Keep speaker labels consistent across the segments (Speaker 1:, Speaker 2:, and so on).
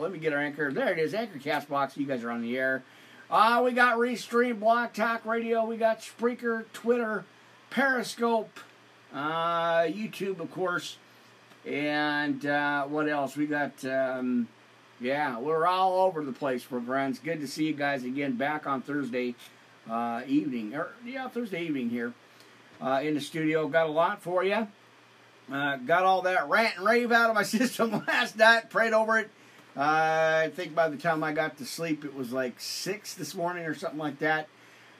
Speaker 1: let me get our anchor. There it is, Anchor Castbox. You guys are on the air. Uh, we got Restream, Blog Talk Radio. We got Spreaker, Twitter, Periscope, uh, YouTube, of course. And uh, what else? We got, um, yeah, we're all over the place, friends. Good to see you guys again back on Thursday uh, evening. Or, yeah, Thursday evening here uh, in the studio. Got a lot for you. Uh, got all that rant and rave out of my system last night. Prayed over it. I think by the time I got to sleep, it was like six this morning or something like that.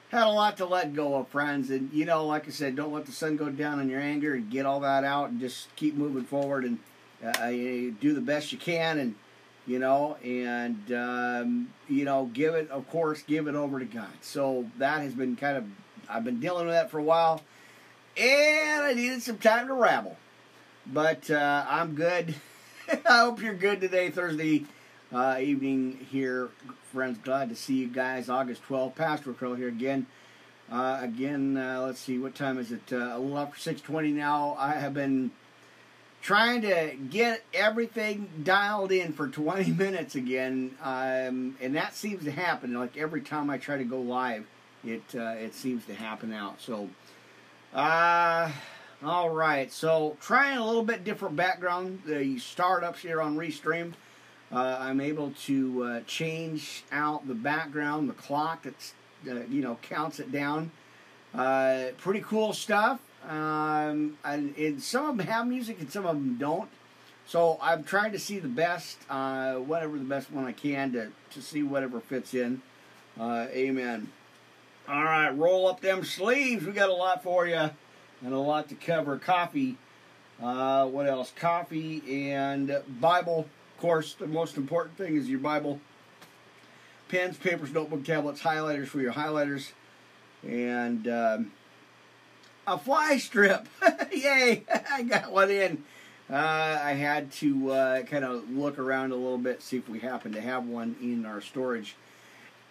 Speaker 1: Had a lot to let go of, friends, and you know, like I said, don't let the sun go down on your anger, and get all that out, and just keep moving forward, and uh, do the best you can, and you know, and um, you know, give it, of course, give it over to God. So that has been kind of, I've been dealing with that for a while, and I needed some time to rabble. But uh, I'm good. I hope you're good today, Thursday uh, evening here, friends. Glad to see you guys. August 12th, Pastor Crow here again. Uh, again, uh, let's see, what time is it? Uh, a little after 6:20 now. I have been trying to get everything dialed in for 20 minutes again, um, and that seems to happen. Like every time I try to go live, it uh, it seems to happen out. So. Uh, all right, so trying a little bit different background. The startups here on Restream, uh, I'm able to uh, change out the background, the clock that's uh, you know counts it down. Uh, pretty cool stuff. Um, and, and, some of them have music and some of them don't. So I'm trying to see the best, uh, whatever the best one I can to to see whatever fits in. Uh, amen. All right, roll up them sleeves. We got a lot for you and a lot to cover. Coffee, uh, what else? Coffee and Bible. Of course, the most important thing is your Bible. Pens, papers, notebook, tablets, highlighters for your highlighters, and um, a fly strip. Yay! I got one in. Uh, I had to uh, kind of look around a little bit, see if we happen to have one in our storage,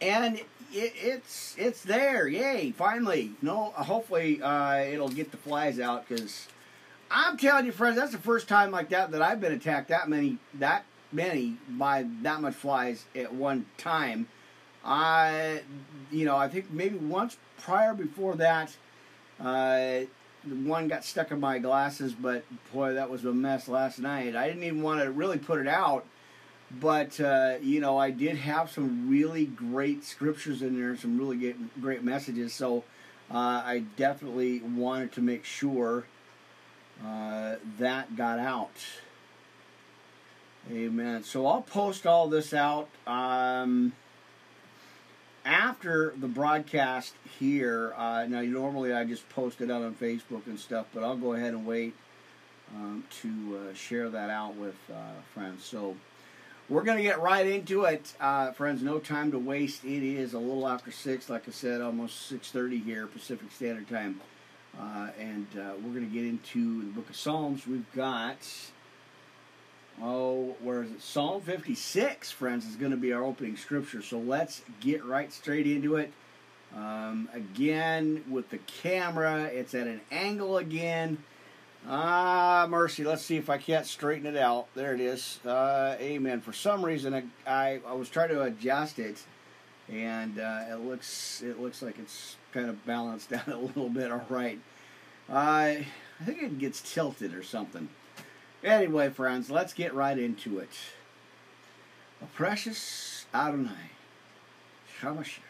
Speaker 1: and it, it's it's there. Yay! Finally, no. Hopefully, uh, it'll get the flies out because I'm telling you, friends, that's the first time like that that I've been attacked that many that many by that much flies at one time. I, you know, I think maybe once prior before that, uh, one got stuck in my glasses, but boy, that was a mess last night. I didn't even want to really put it out but uh, you know, I did have some really great scriptures in there, some really great, great messages. So uh, I definitely wanted to make sure uh, that got out. Amen. So I'll post all this out um, after the broadcast here. Uh, now, normally I just post it out on Facebook and stuff, but I'll go ahead and wait um, to uh, share that out with uh, friends. So. We're going to get right into it, uh, friends. No time to waste. It is a little after six, like I said, almost six thirty here Pacific Standard Time, uh, and uh, we're going to get into the Book of Psalms. We've got oh, where is it? Psalm fifty six, friends, is going to be our opening scripture. So let's get right straight into it. Um, again, with the camera, it's at an angle again. Ah, mercy. Let's see if I can't straighten it out. There it is. Uh, amen. For some reason, I, I, I, was trying to adjust it, and uh, it looks it looks like it's kind of balanced out a little bit. All right. Uh, I think it gets tilted or something. Anyway, friends, let's get right into it. A precious Adonai, Shamashiach.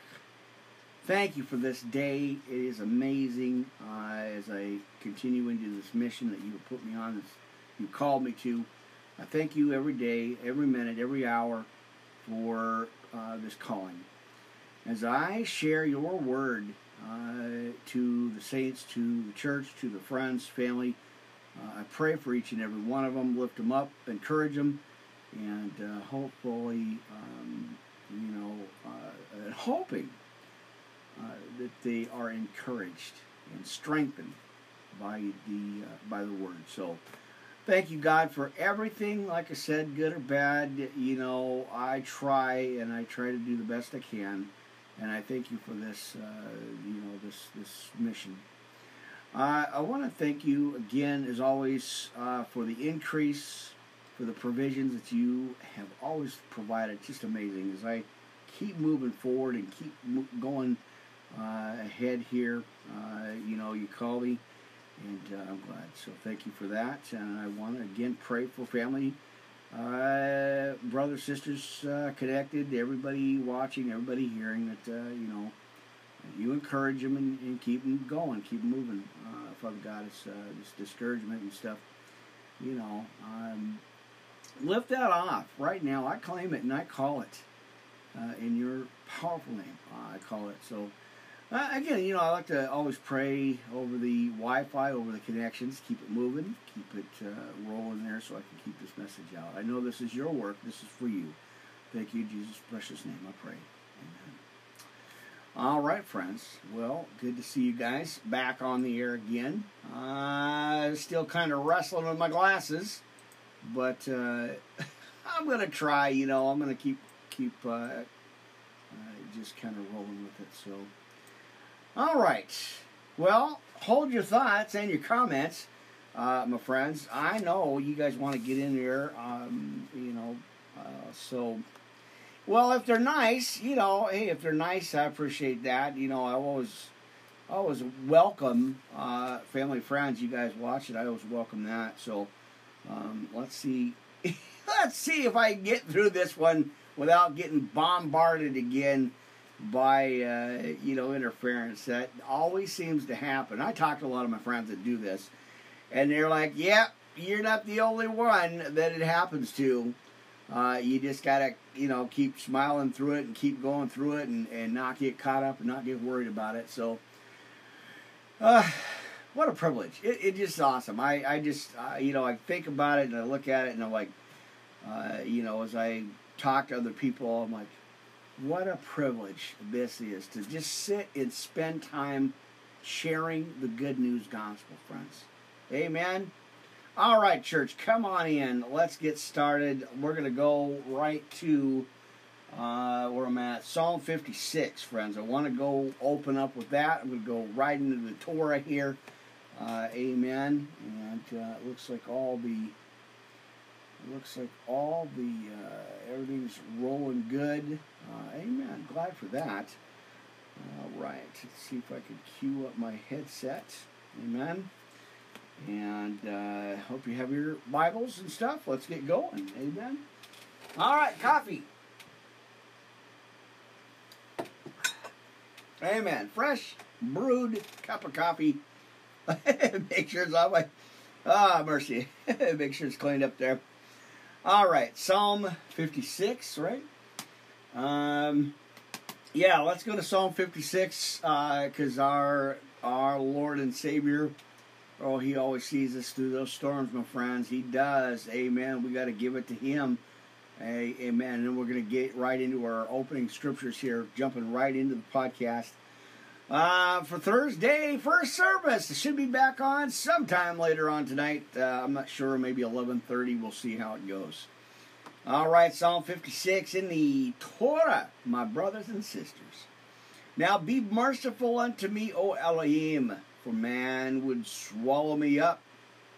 Speaker 1: Thank you for this day. It is amazing uh, as I continue into this mission that you have put me on, this, you called me to. I thank you every day, every minute, every hour for uh, this calling. As I share your word uh, to the saints, to the church, to the friends, family, uh, I pray for each and every one of them, lift them up, encourage them, and uh, hopefully, um, you know, uh, hoping that they are encouraged and strengthened by the uh, by the word. So thank you God for everything. Like I said, good or bad, you know, I try and I try to do the best I can, and I thank you for this, uh, you know, this this mission. Uh, I want to thank you again, as always, uh, for the increase, for the provisions that you have always provided. Just amazing as I keep moving forward and keep mo- going uh, ahead here. Uh, you know, you call me, and uh, I'm glad. So thank you for that. And I want to again pray for family, uh, brothers, sisters uh, connected, everybody watching, everybody hearing that, uh, you know, you encourage them and, and, keep them going, keep them moving. Uh, Father God, it's uh, this discouragement and stuff. You know, um, lift that off right now. I claim it and I call it uh, in your powerful name. I call it so. Uh, again, you know, I like to always pray over the Wi-Fi, over the connections, keep it moving, keep it uh, rolling there, so I can keep this message out. I know this is your work. This is for you. Thank you, Jesus' precious name. I pray. Amen. All right, friends. Well, good to see you guys back on the air again. Uh, still kind of wrestling with my glasses, but uh, I'm gonna try. You know, I'm gonna keep keep uh, uh just kind of rolling with it. So. All right. Well, hold your thoughts and your comments, uh, my friends. I know you guys want to get in there, um, you know, uh, so. Well, if they're nice, you know, hey, if they're nice, I appreciate that. You know, I always, always welcome uh, family friends. You guys watch it, I always welcome that. So, um, let's see, let's see if I get through this one without getting bombarded again by uh, you know interference that always seems to happen. I talk to a lot of my friends that do this, and they're like, "Yep, yeah, you're not the only one that it happens to. Uh, you just gotta you know keep smiling through it and keep going through it and, and not get caught up and not get worried about it." So, uh, what a privilege! It, it just awesome. I I just uh, you know I think about it and I look at it and I'm like, uh, you know, as I talk to other people, I'm like what a privilege this is to just sit and spend time sharing the good news gospel, friends. Amen. All right, church, come on in. Let's get started. We're going to go right to uh, where I'm at Psalm 56, friends. I want to go open up with that. I'm going to go right into the Torah here. Uh, amen. And uh, it looks like all the looks like all the uh, everything's rolling good. Uh, amen. Glad for that. All right. Let's see if I can cue up my headset. Amen. And uh, hope you have your Bibles and stuff. Let's get going. Amen. All right, coffee. Amen. Fresh brewed cup of coffee. Make sure it's all my. Ah, mercy. Make sure it's cleaned up there. All right, Psalm 56, right? Um, yeah, let's go to Psalm 56 because uh, our our Lord and Savior, oh, He always sees us through those storms, my friends. He does. Amen. We got to give it to Him. Amen. And then we're going to get right into our opening scriptures here, jumping right into the podcast. Uh, for Thursday, first service. It should be back on sometime later on tonight. Uh, I'm not sure, maybe 11:30. We'll see how it goes. All right, Psalm 56 in the Torah, my brothers and sisters. Now be merciful unto me, O Elohim, for man would swallow me up.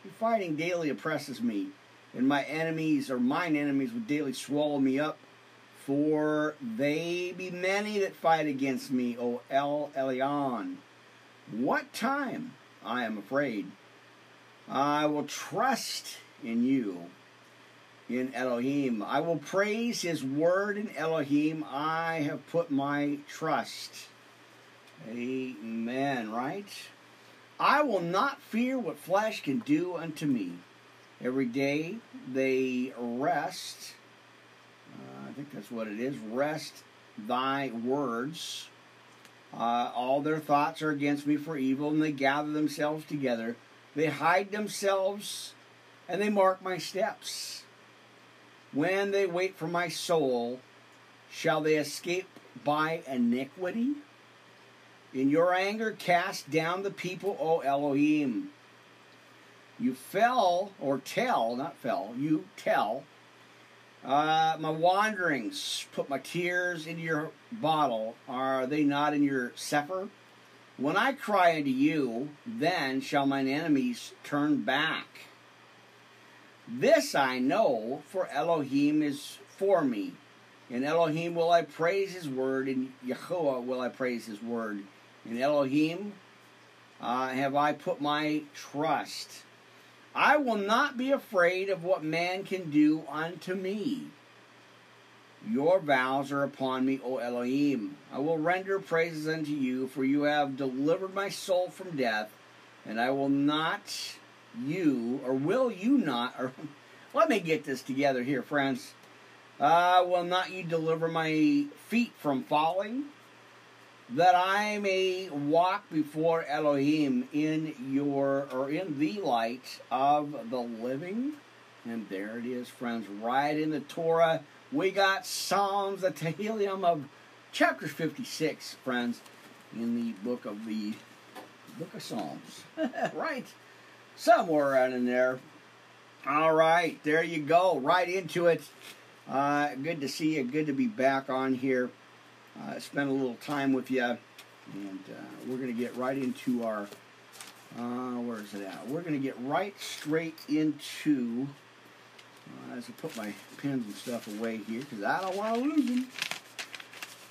Speaker 1: Your fighting daily oppresses me, and my enemies or mine enemies would daily swallow me up. For they be many that fight against me, O El Elyon. What time I am afraid. I will trust in you, in Elohim. I will praise his word in Elohim. I have put my trust. Amen, right? I will not fear what flesh can do unto me. Every day they rest I think that's what it is. Rest thy words. Uh, all their thoughts are against me for evil, and they gather themselves together. They hide themselves, and they mark my steps. When they wait for my soul, shall they escape by iniquity? In your anger, cast down the people, O Elohim. You fell, or tell, not fell, you tell uh, my wanderings, put my tears into your bottle. Are they not in your sefer? When I cry unto you, then shall mine enemies turn back. This I know, for Elohim is for me. In Elohim will I praise his word, in Yahweh will I praise his word. In Elohim uh, have I put my trust. I will not be afraid of what man can do unto me. Your vows are upon me, O Elohim. I will render praises unto you, for you have delivered my soul from death, and I will not you, or will you not, or let me get this together here, friends. Uh, will not you deliver my feet from falling, that I may walk before Elohim in your or in the light of the living? And there it is, friends, right in the Torah we got Psalms, the Tehillim of chapter 56, friends, in the book of the book of Psalms. right. Somewhere around in there. All right, there you go. Right into it. Uh, good to see you. Good to be back on here. Uh, spend a little time with you. And uh, we're going to get right into our. Uh, where is it at? We're going to get right straight into uh, as I put my pens and stuff away here because I don't want to lose them.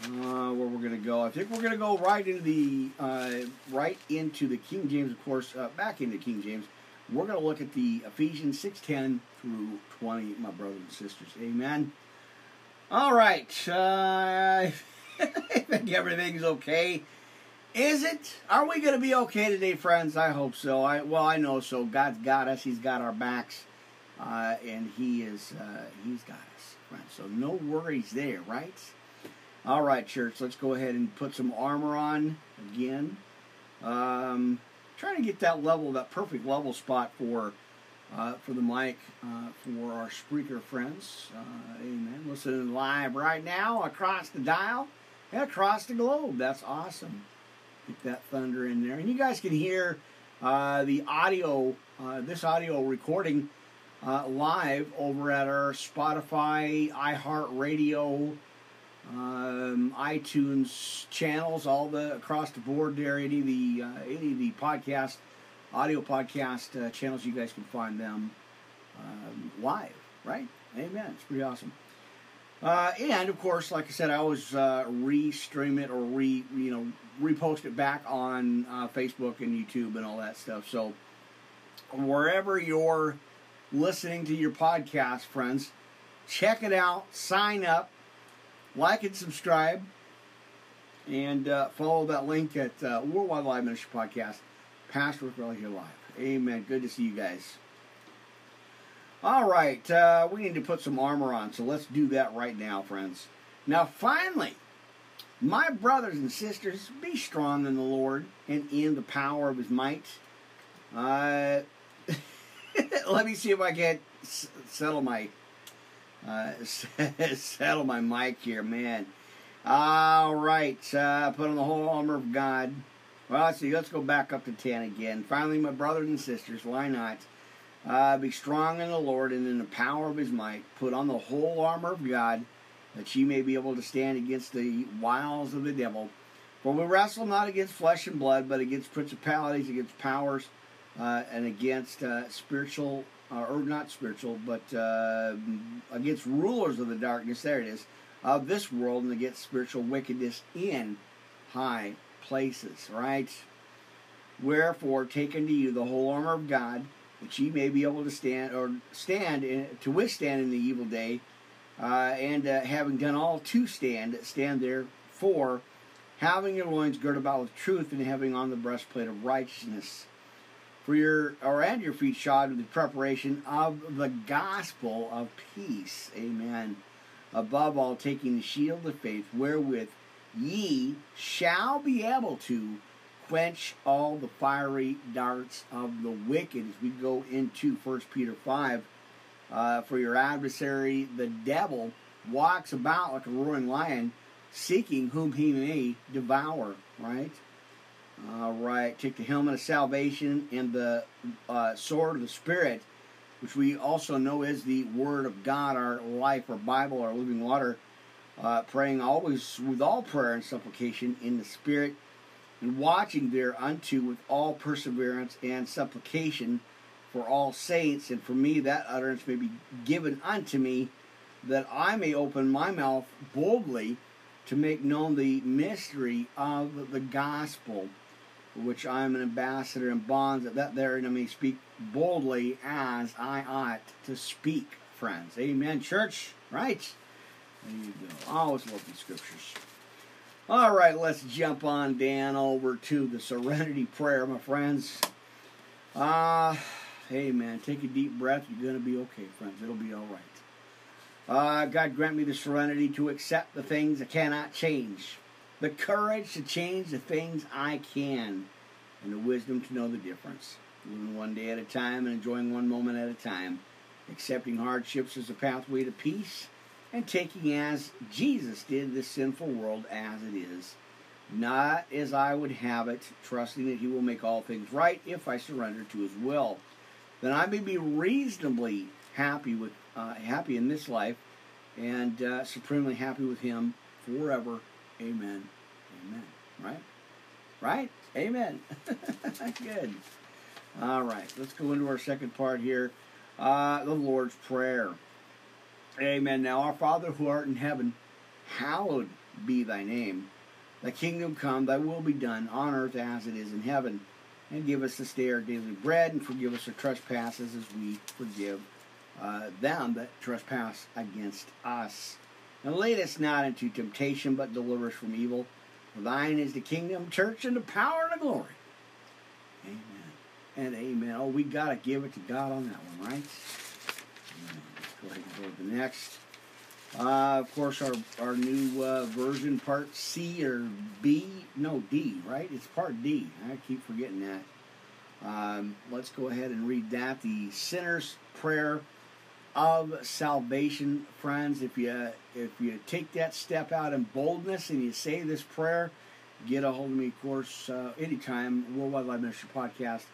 Speaker 1: Uh, where we're going to go? I think we're going to go right into the uh, right into the King James, of course, uh, back into King James. We're going to look at the Ephesians six ten through twenty, my brothers and sisters. Amen. All right. Uh, I think everything's okay. Is it? Are we going to be okay today, friends? I hope so. I well, I know so. God's got us. He's got our backs uh, and he is uh, he's got us right. So no worries there, right? All right, church. Let's go ahead and put some armor on again. Um, trying to get that level, that perfect level spot for uh, for the mic uh, for our speaker friends. Uh, amen. Listening live right now across the dial and across the globe. That's awesome. Get that thunder in there, and you guys can hear uh, the audio. this audio recording uh, live over at our Spotify, iHeartRadio, um, iTunes channels, all the across the board there. Any of the uh, any of the podcast, audio podcast uh, channels, you guys can find them um, live. Right? Amen. It's pretty awesome. Uh, and of course, like I said, I always uh, re-stream it or re you know repost it back on uh, Facebook and YouTube and all that stuff. So wherever you're listening to your podcast, friends. Check it out, sign up, like and subscribe, and uh, follow that link at uh, Worldwide Live Ministry Podcast. Pastor Rick here live. Amen. Good to see you guys. All right, uh, we need to put some armor on, so let's do that right now, friends. Now, finally, my brothers and sisters, be strong in the Lord and in the power of His might. Uh, let me see if I can settle my uh, settle my mic here, man. All right, uh, put on the whole armor of God. Well, let's see. Let's go back up to ten again. Finally, my brothers and sisters, why not? Uh, be strong in the Lord and in the power of His might. Put on the whole armor of God, that ye may be able to stand against the wiles of the devil. For we wrestle not against flesh and blood, but against principalities, against powers uh, and against uh, spiritual, uh, or not spiritual, but uh, against rulers of the darkness, there it is, of this world, and against spiritual wickedness in high places, right? Wherefore, take unto you the whole armor of God, that ye may be able to stand, or stand, in, to withstand in the evil day, uh, and uh, having done all to stand, stand therefore, having your loins girt about with truth, and having on the breastplate of righteousness for your or and your feet shod with the preparation of the gospel of peace. Amen. Above all, taking the shield of faith, wherewith ye shall be able to quench all the fiery darts of the wicked. As we go into First Peter five, uh, for your adversary, the devil, walks about like a roaring lion, seeking whom he may devour. Right. All right, take the helmet of salvation and the uh, sword of the Spirit, which we also know is the Word of God, our life, our Bible, our living water. Uh, praying always with all prayer and supplication in the Spirit, and watching thereunto with all perseverance and supplication for all saints, and for me that utterance may be given unto me, that I may open my mouth boldly to make known the mystery of the gospel, for which I am an ambassador in bonds, that, that there I may speak boldly as I ought to speak, friends. Amen, church. Right? There you go. Always love these scriptures. All right, let's jump on Dan over to the Serenity Prayer, my friends. Uh, hey man, take a deep breath. You're gonna be okay, friends. It'll be all right. Uh, God grant me the serenity to accept the things I cannot change, the courage to change the things I can, and the wisdom to know the difference. Living one day at a time and enjoying one moment at a time, accepting hardships as a pathway to peace, and taking as Jesus did this sinful world as it is, not as I would have it, trusting that He will make all things right if I surrender to His will. Then I may be reasonably happy with uh, happy in this life, and uh, supremely happy with Him forever. Amen. Amen. Right? Right? Amen. Good. All right. Let's go into our second part here. Uh, the Lord's Prayer. Amen. Now, our Father who art in heaven, hallowed be thy name. Thy kingdom come, thy will be done, on earth as it is in heaven. And give us this day our daily bread, and forgive us our trespasses as we forgive uh, them that trespass against us. And lead us not into temptation, but deliver us from evil. For thine is the kingdom, church, and the power and the glory. Amen. And amen. Oh, we got to give it to God on that one, right? Go ahead and go to the next. Uh, of course, our, our new uh, version, part C or B, no, D, right? It's part D. I keep forgetting that. Um, let's go ahead and read that. The sinner's prayer of salvation, friends. If you if you take that step out in boldness and you say this prayer, get a hold of me, of course, uh, anytime. Worldwide Live Ministry Podcast,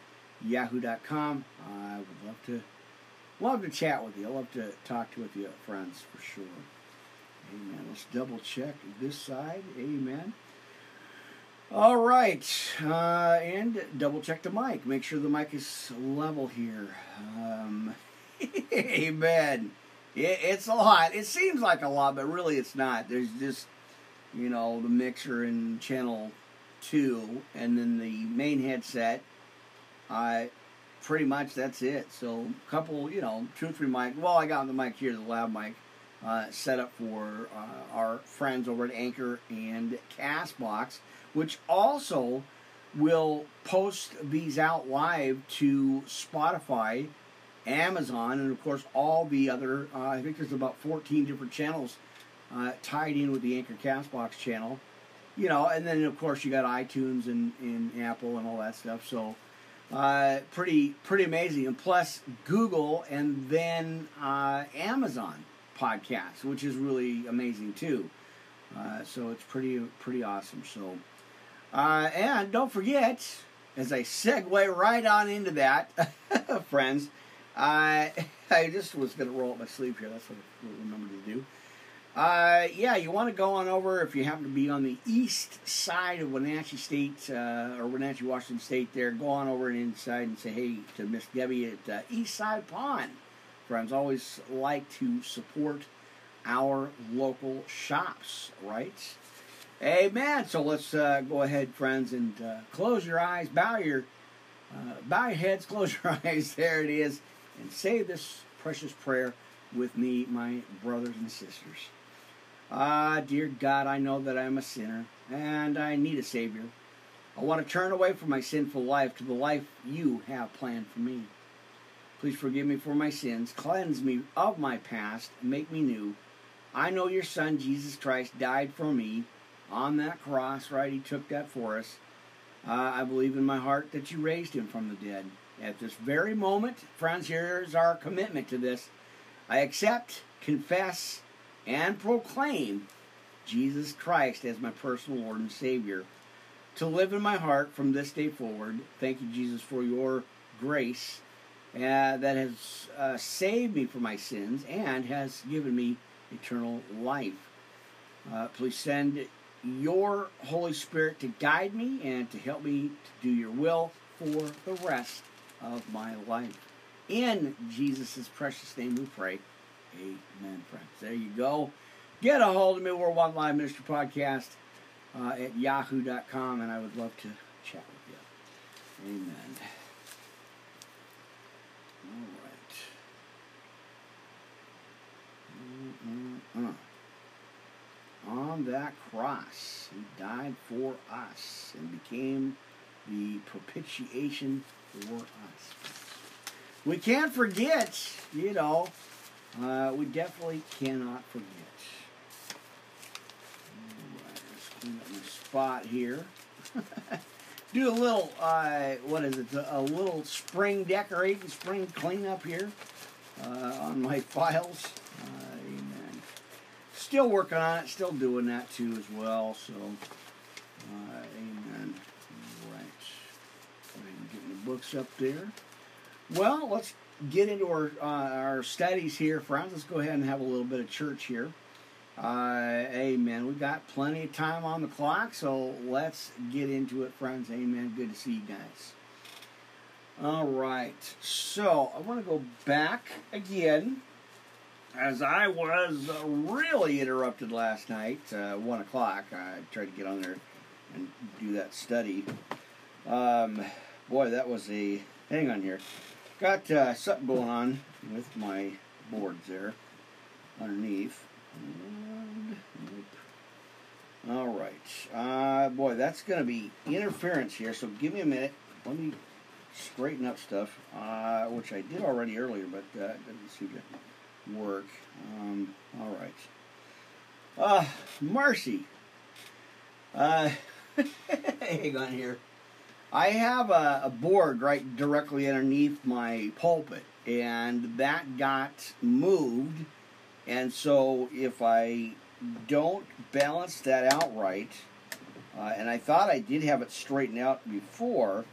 Speaker 1: Yahoo.com. I would love to love to chat with you. I love to talk to with you, friends, for sure. Amen. Let's double check this side. Amen. All right, uh, and double check the mic. Make sure the mic is level here. Um, Amen. It, it's a lot. It seems like a lot, but really it's not. There's just, you know, the mixer in channel two, and then the main headset. I pretty much that's it. So a couple, you know, two or three mic. Well, I got the mic here, the loud mic, uh, set up for uh, our friends over at Anchor and Castbox, which also will post these out live to Spotify Amazon, and of course all the other. Uh, I think there's about 14 different channels uh, tied in with the Anchor Castbox channel. You know, and then of course you got iTunes and, and Apple and all that stuff. So uh, pretty pretty amazing. And plus Google and then uh, Amazon podcasts, which is really amazing too. Uh, so it's pretty pretty awesome. So uh, and don't forget, as I segue right on into that, friends. I I just was to roll up my sleeve here. That's what I remember to do. Uh, yeah, you want to go on over if you happen to be on the east side of Wenatchee State uh, or Wenatchee, Washington State. There, go on over and inside and say hey to Miss Debbie at uh, East Side Pond. Friends, always like to support our local shops, right? Amen. So let's uh, go ahead, friends, and uh, close your eyes, bow your uh, bow your heads, close your eyes. There it is and say this precious prayer with me, my brothers and sisters. Ah, dear God, I know that I'm a sinner and I need a Savior. I want to turn away from my sinful life to the life you have planned for me. Please forgive me for my sins, cleanse me of my past, make me new. I know your Son, Jesus Christ, died for me on that cross, right? He took that for us. Uh, I believe in my heart that you raised him from the dead. At this very moment, friends, here's our commitment to this. I accept, confess, and proclaim Jesus Christ as my personal Lord and Savior to live in my heart from this day forward. Thank you, Jesus, for your grace uh, that has uh, saved me from my sins and has given me eternal life. Uh, please send your Holy Spirit to guide me and to help me to do your will for the rest of my life. In Jesus' precious name we pray. Amen, friends. There you go. Get a hold of me, Worldwide Live Ministry Podcast uh, at yahoo.com, and I would love to chat with you. Amen. All right. Mm-mm-mm. On that cross, he died for us and became the propitiation for us. We can't forget, you know, uh, we definitely cannot forget. Let's clean up my spot here. Do a little, uh, what is it, a little spring decorating, spring cleanup here uh, on my files. Uh, amen. Still working on it, still doing that too as well, so, uh, amen. Right. Go ahead and get my books up there. Well, let's get into our uh, our studies here, friends. Let's go ahead and have a little bit of church here. Uh, amen. We've got plenty of time on the clock, so let's get into it, friends. Amen. Good to see you guys. All right. So I want to go back again, as I was really interrupted last night, uh, one o'clock. I tried to get on there and do that study. Um, boy, that was a hang on here. Got uh, something going on with my boards there underneath. And, all right. Uh, boy, that's going to be interference here, so give me a minute. Let me straighten up stuff, uh, which I did already earlier, but uh, doesn't seem to work. Um, all right. Uh, Marcy. Uh, hang on here. I have a, a, board right directly underneath my pulpit, and that got moved. And so, if I don't balance that out right, uh, and I thought I did have it straightened out before,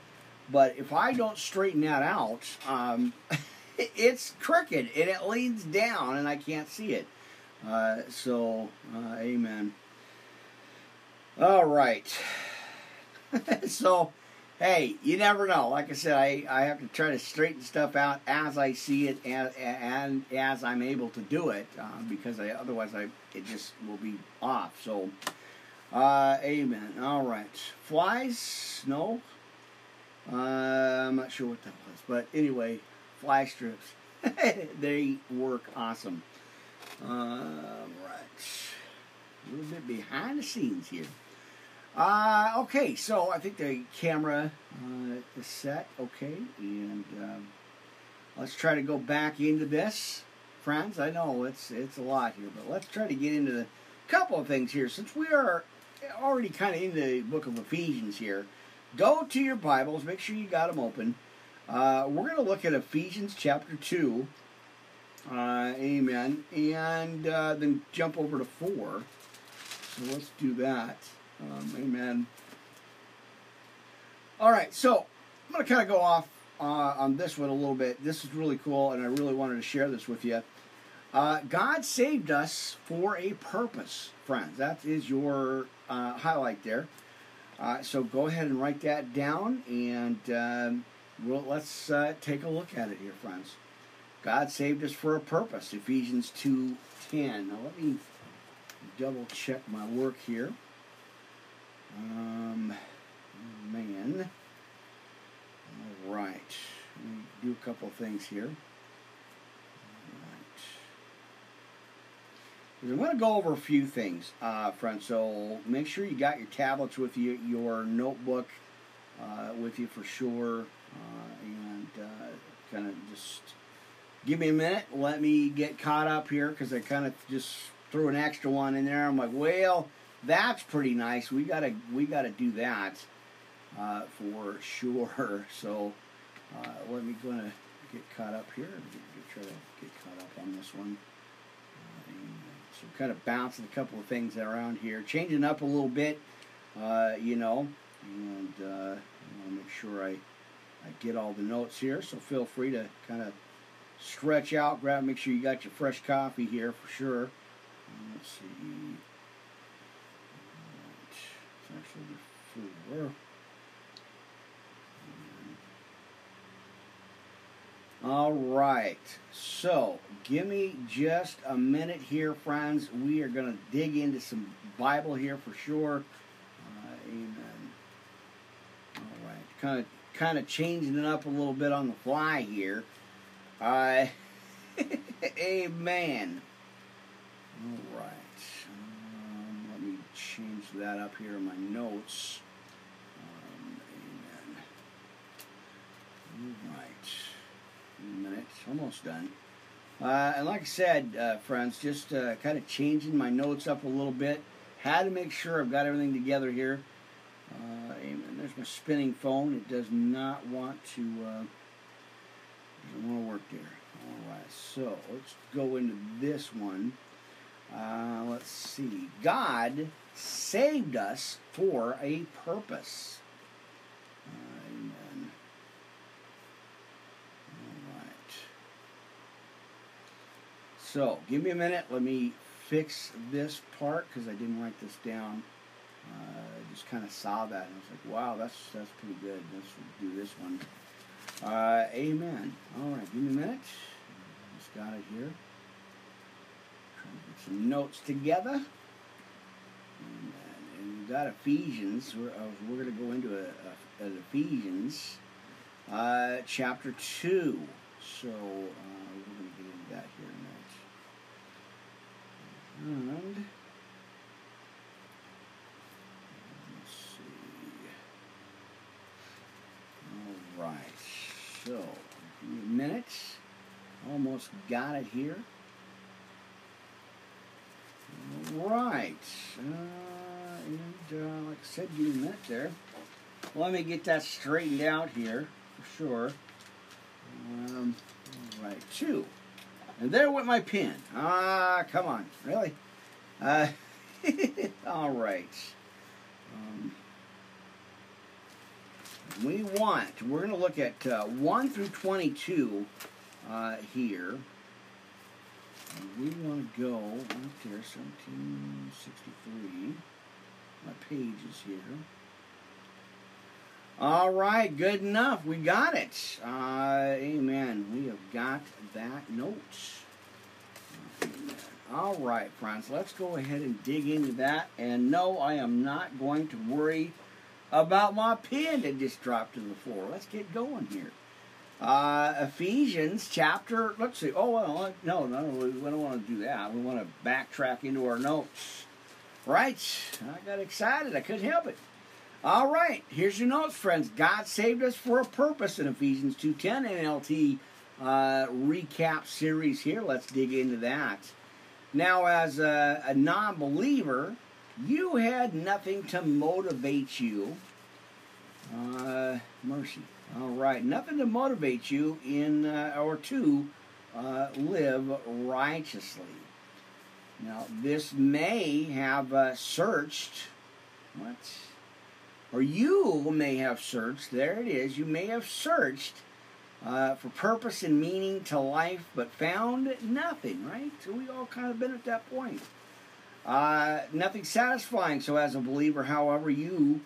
Speaker 1: but if I don't straighten that out, um, it's crooked and it leans down, and I can't see it. Uh, so, uh, amen. All right. so hey, you never know. Like I said, I, I have to try to straighten stuff out as I see it and, and as I'm able to do it uh, because I, otherwise I it just will be off. So, uh, amen. All right. Flies? No. Uh, I'm not sure what that was. But anyway, fly strips. they work awesome. Uh, right. A little bit behind the scenes here. Uh, okay, so I think the camera uh, is set. Okay, and um, let's try to go back into this, friends. I know it's it's a lot here, but let's try to get into a couple of things here. Since we are already kind of in the book of Ephesians here, go to your Bibles. Make sure you got them open. Uh, we're going to look at Ephesians chapter two. Uh, amen. And uh, then jump over to four. So let's do that. Um, amen. All right, so I'm going to kind of go off uh, on this one a little bit. This is really cool, and I really wanted to share this with you. Uh, God saved us for a purpose, friends. That is your uh, highlight there. Uh, so go ahead and write that down, and um, well, let's uh, take a look at it here, friends. God saved us for a purpose. Ephesians 2.10. Now let me double check my work here. Um, man. All right. Do a couple things here. All right. I'm going to go over a few things, uh, friends. So make sure you got your tablets with you, your notebook uh, with you for sure, uh, and uh, kind of just give me a minute. Let me get caught up here because I kind of just threw an extra one in there. I'm like, well, that's pretty nice. We gotta we gotta do that uh, for sure. So uh, let me gonna get caught up here and try to get caught up on this one. Uh, so kind of bouncing a couple of things around here, changing up a little bit, uh, you know, and uh, I want to make sure I I get all the notes here. So feel free to kind of stretch out, grab, make sure you got your fresh coffee here for sure. Let's see actually before. All right. So, give me just a minute here, friends. We are going to dig into some Bible here for sure. Uh, amen. All right. Kind of kind of changing it up a little bit on the fly here. Uh, amen. All right. That up here in my notes. Um, amen. All right minutes, almost done. Uh, and like I said, uh, friends, just uh, kind of changing my notes up a little bit. Had to make sure I've got everything together here. Uh, and there's my spinning phone. It does not want to doesn't want to work there. All right, so let's go into this one. Uh, let's see. God saved us for a purpose. Amen. All right. So, give me a minute. Let me fix this part because I didn't write this down. Uh, I just kind of saw that and I was like, wow, that's that's pretty good. Let's do this one. Uh, amen. All right, give me a minute. Just got it here. Some notes together. And, and we got Ephesians. We're, uh, we're going to go into a, a, a Ephesians uh, chapter 2. So, uh, we're gonna get into that here in a minute And let's see. All right. So, minutes. Almost got it here. Right. Uh, and uh, like I said, give me a minute there. Let me get that straightened out here for sure. Um, right, two. And there went my pen. Ah, come on. Really? Uh, all right. Um, we want, we're going to look at uh, 1 through 22 uh, here. And we want to go up there, 1763. My page is here. All right, good enough. We got it. Uh, amen. We have got that note. All right, friends, let's go ahead and dig into that. And no, I am not going to worry about my pen that just dropped to the floor. Let's get going here. Uh, Ephesians chapter, let's see. Oh, well, no, no, we don't want to do that. We want to backtrack into our notes. Right? I got excited. I couldn't help it. All right, here's your notes, friends. God saved us for a purpose in Ephesians 2.10 NLT uh, recap series here. Let's dig into that. Now, as a, a non-believer, you had nothing to motivate you. Uh, mercy. All right, nothing to motivate you in uh, or to uh, live righteously. Now, this may have uh, searched what or you may have searched, there it is, you may have searched uh, for purpose and meaning to life, but found nothing, right? So we all kind of been at that point. Uh, nothing satisfying. So as a believer, however, you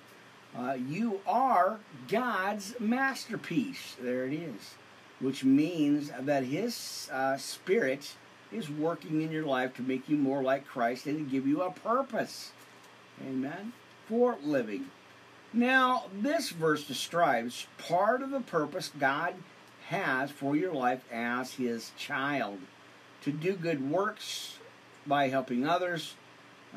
Speaker 1: uh, you are God's masterpiece. There it is, which means that His uh, Spirit is working in your life to make you more like Christ and to give you a purpose. Amen. For living. Now, this verse describes part of the purpose God has for your life as His child to do good works by helping others.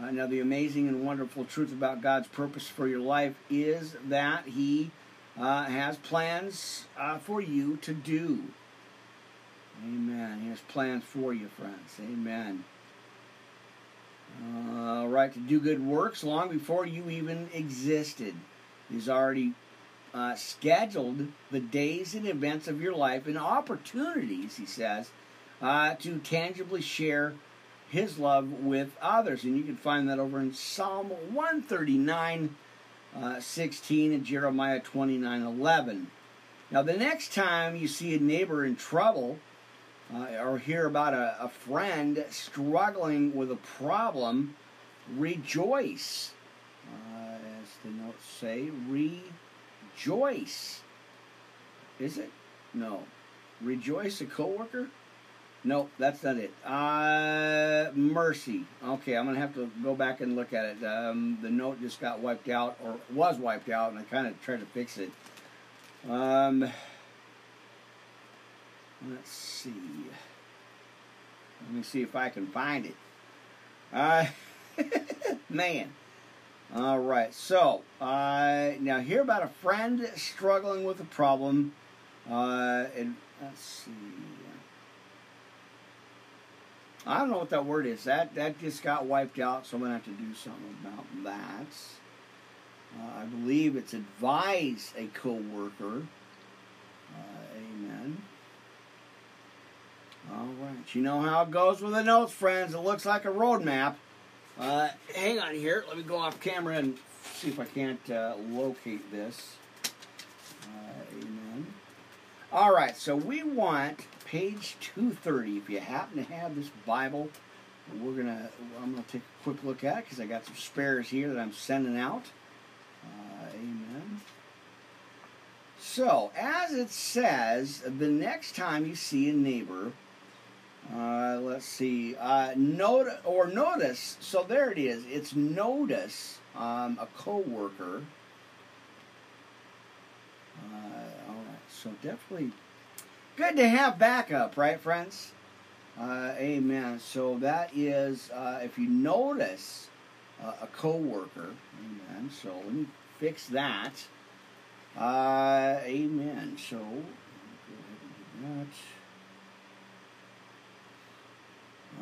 Speaker 1: Uh, now, the amazing and wonderful truth about God's purpose for your life is that He uh, has plans uh, for you to do. Amen. He has plans for you, friends. Amen. Right to do good works long before you even existed. He's already uh, scheduled the days and events of your life and opportunities, he says, uh, to tangibly share his love with others. And you can find that over in Psalm 139, uh, 16 and Jeremiah 29, 11. Now, the next time you see a neighbor in trouble uh, or hear about a, a friend struggling with a problem, rejoice As the notes say rejoice. Is it? No. Rejoice, a coworker? Nope, that's not it. Uh, mercy. Okay, I'm gonna have to go back and look at it. Um, the note just got wiped out, or was wiped out, and I kind of tried to fix it. Um, let's see. Let me see if I can find it. Uh, man. All right. So uh, now hear about a friend struggling with a problem. Uh, and let's see. I don't know what that word is. That that just got wiped out, so I'm gonna have to do something about that. Uh, I believe it's advise a coworker. Uh, amen. All right. You know how it goes with the notes, friends. It looks like a road map. Uh, hang on here. Let me go off camera and see if I can't uh, locate this. Uh, amen. All right. So we want page 230. If you happen to have this Bible, we're gonna. I'm gonna take a quick look at it because I got some spares here that I'm sending out. Uh, amen. So, as it says, the next time you see a neighbor, uh, let's see, uh, note or notice. So there it is. It's notice um, a coworker. Uh, all right. So definitely good to have backup, right, friends? Uh, amen. So that is, uh, if you notice uh, a coworker, amen. So let me fix that. Uh, amen. So.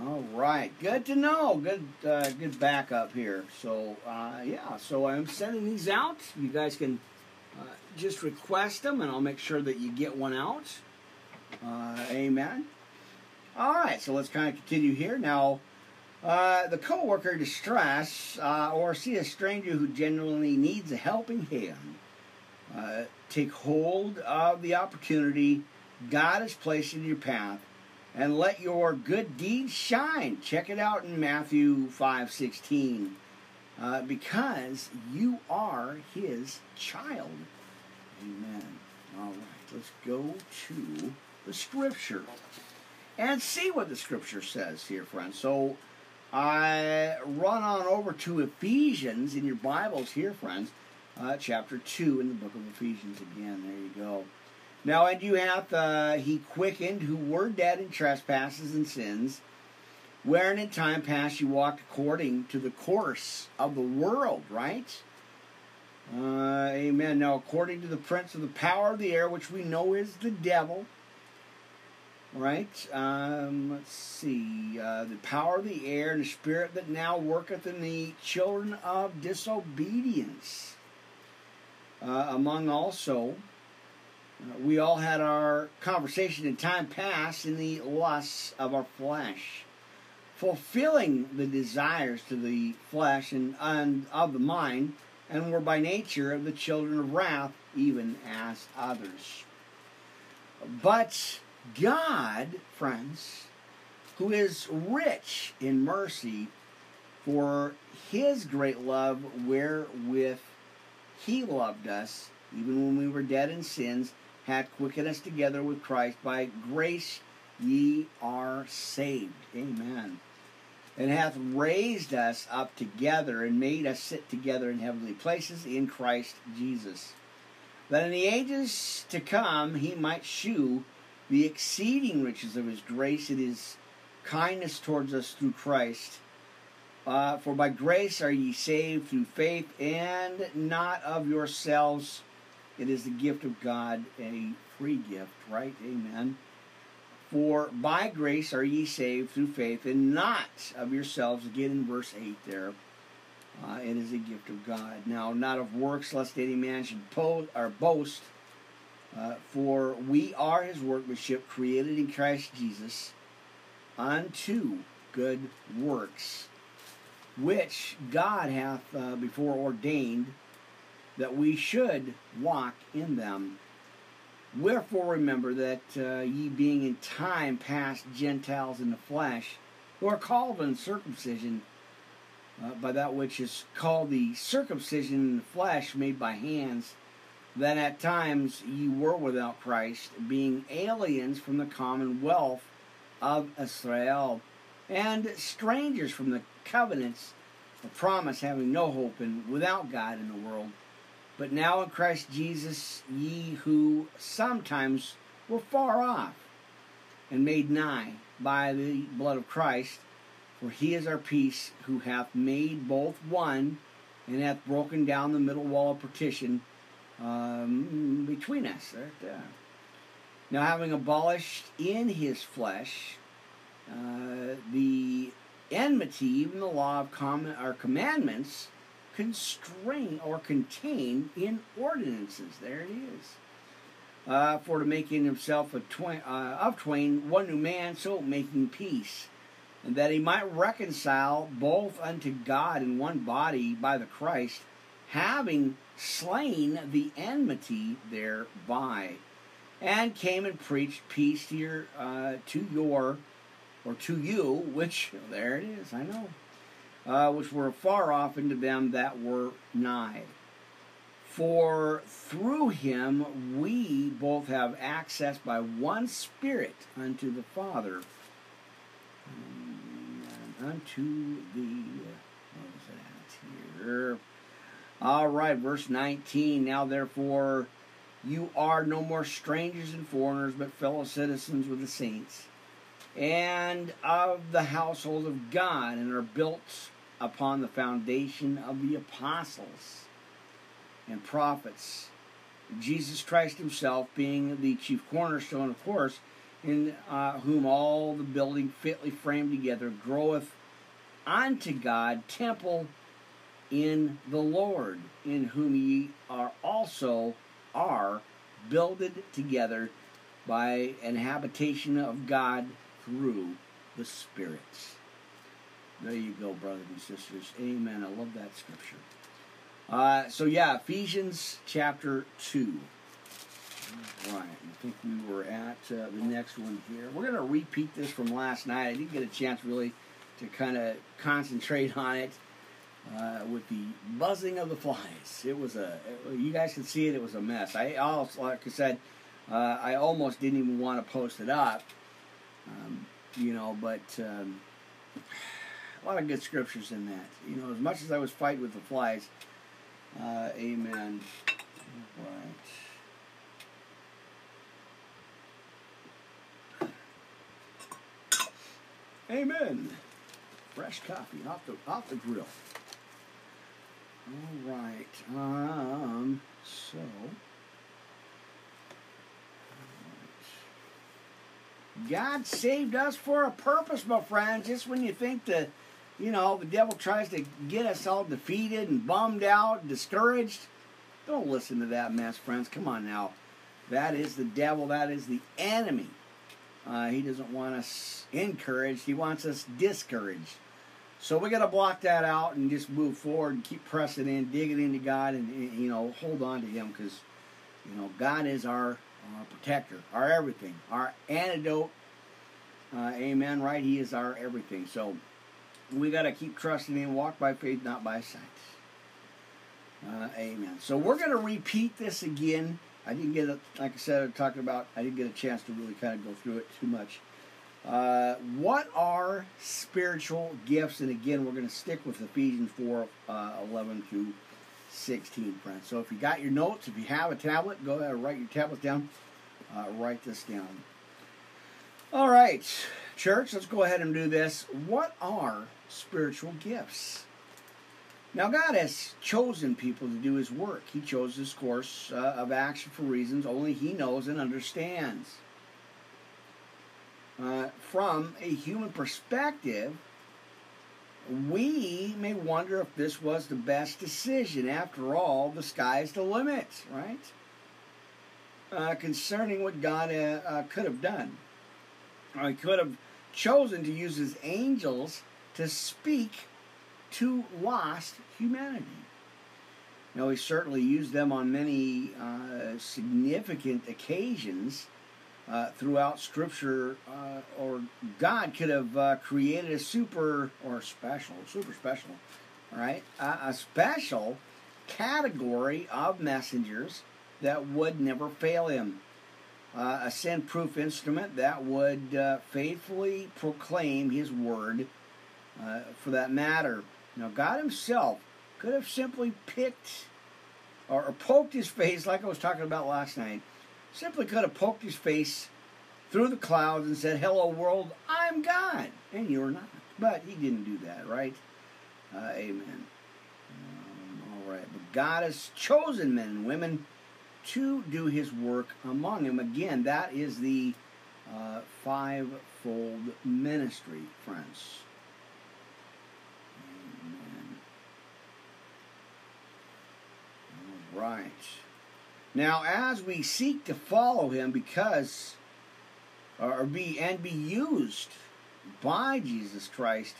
Speaker 1: All right, good to know. Good, uh, good backup here. So, uh, yeah. So I'm sending these out. You guys can just request them, and I'll make sure that you get one out. Uh, amen. All right. So let's kind of continue here now. Uh, the coworker distress uh, or see a stranger who genuinely needs a helping hand. Uh, take hold of the opportunity God has placed in your path and let your good deeds shine. Check it out in Matthew 5 16. Uh, because you are his child. Amen. All right, let's go to the scripture and see what the scripture says here, friends. So I run on over to Ephesians in your Bibles here, friends, uh, chapter 2 in the book of Ephesians again. There you go. Now, and you hath uh, he quickened who were dead in trespasses and sins, wherein in time past you walked according to the course of the world, right? Uh, amen. Now, according to the prince of the power of the air, which we know is the devil, right? Um, let's see. Uh, the power of the air and the spirit that now worketh in the children of disobedience. Uh, among also, uh, we all had our conversation in time past in the lusts of our flesh, fulfilling the desires to the flesh and, and of the mind, and were by nature the children of wrath, even as others. But God, friends, who is rich in mercy, for his great love wherewith he loved us, even when we were dead in sins, hath quickened us together with Christ. By grace ye are saved. Amen. And hath raised us up together and made us sit together in heavenly places in Christ Jesus. That in the ages to come he might shew the exceeding riches of his grace and his kindness towards us through Christ. Uh, for by grace are ye saved through faith, and not of yourselves. It is the gift of God, a free gift, right? Amen. For by grace are ye saved through faith, and not of yourselves. Again in verse 8 there. Uh, it is a gift of God. Now, not of works, lest any man should po- or boast. Uh, for we are his workmanship, created in Christ Jesus, unto good works, which God hath uh, before ordained that we should walk in them. Wherefore remember that uh, ye being in time past Gentiles in the flesh, who are called uncircumcision uh, by that which is called the circumcision in the flesh made by hands, that at times ye were without Christ, being aliens from the commonwealth of Israel, and strangers from the covenants of promise, having no hope and without God in the world. But now in Christ Jesus, ye who sometimes were far off, and made nigh by the blood of Christ, for he is our peace, who hath made both one, and hath broken down the middle wall of partition um, between us. Right there. Now, having abolished in his flesh uh, the enmity, even the law of common, our commandments, constrain or contain in ordinances. There it is. Uh, for to make in himself a twain, uh, of twain one new man, so making peace, and that he might reconcile both unto God in one body by the Christ, having slain the enmity thereby, and came and preached peace to your uh, to your or to you, which there it is, I know, uh, which were far off, into them that were nigh. For through him we both have access by one Spirit unto the Father. And unto the. What was it at here? All right, verse 19. Now therefore, you are no more strangers and foreigners, but fellow citizens with the saints, and of the household of God, and are built upon the foundation of the apostles and prophets, Jesus Christ Himself being the chief cornerstone, of course, in uh, whom all the building fitly framed together groweth unto God temple in the Lord, in whom ye are also are builded together by an habitation of God through the spirits. There you go, brothers and sisters. Amen. I love that scripture. Uh, so yeah, Ephesians chapter two. Right, I think we were at uh, the next one here. We're to repeat this from last night. I didn't get a chance really to kind of concentrate on it uh, with the buzzing of the flies. It was a, you guys can see it. It was a mess. I also, like I said, uh, I almost didn't even want to post it up. Um, you know, but um, a lot of good scriptures in that. You know, as much as I was fighting with the flies, uh, amen. Right. Amen. Fresh coffee off the off the grill. All right. Um. So. God saved us for a purpose, my friends. Just when you think that you know, the devil tries to get us all defeated and bummed out, discouraged. Don't listen to that mess, friends. Come on now. That is the devil. That is the enemy. Uh, he doesn't want us encouraged. He wants us discouraged. So we got to block that out and just move forward and keep pressing in, digging into God, and you know, hold on to Him because you know God is our, our protector, our everything, our antidote. Uh, amen. Right? He is our everything. So we got to keep trusting Him, walk by faith, not by sight. Uh, amen. So we're going to repeat this again. I didn't get it, like I said, I'm talking about, I didn't get a chance to really kind of go through it too much. Uh, what are spiritual gifts? And again, we're going to stick with Ephesians 4 uh, 11 through 16, friends. So if you got your notes, if you have a tablet, go ahead and write your tablet down. Uh, write this down. All right, church, let's go ahead and do this. What are spiritual gifts. Now, God has chosen people to do His work. He chose this course uh, of action for reasons only He knows and understands. Uh, from a human perspective, we may wonder if this was the best decision. After all, the sky's the limit, right? Uh, concerning what God uh, uh, could have done. He could have chosen to use His angels to speak to lost humanity. Now, he certainly used them on many uh, significant occasions uh, throughout Scripture, uh, or God could have uh, created a super or special, super special, right, a special category of messengers that would never fail him. Uh, a sin proof instrument that would uh, faithfully proclaim his word for that matter. Now, God himself could have simply picked or, or poked his face, like I was talking about last night, simply could have poked his face through the clouds and said, Hello, world, I'm God, and you're not. But he didn't do that, right? Uh, amen. Um, all right. But God has chosen men and women to do his work among them. Again, that is the uh, fivefold ministry, friends. Amen. All right. Now, as we seek to follow him because, or be, and be used by Jesus Christ,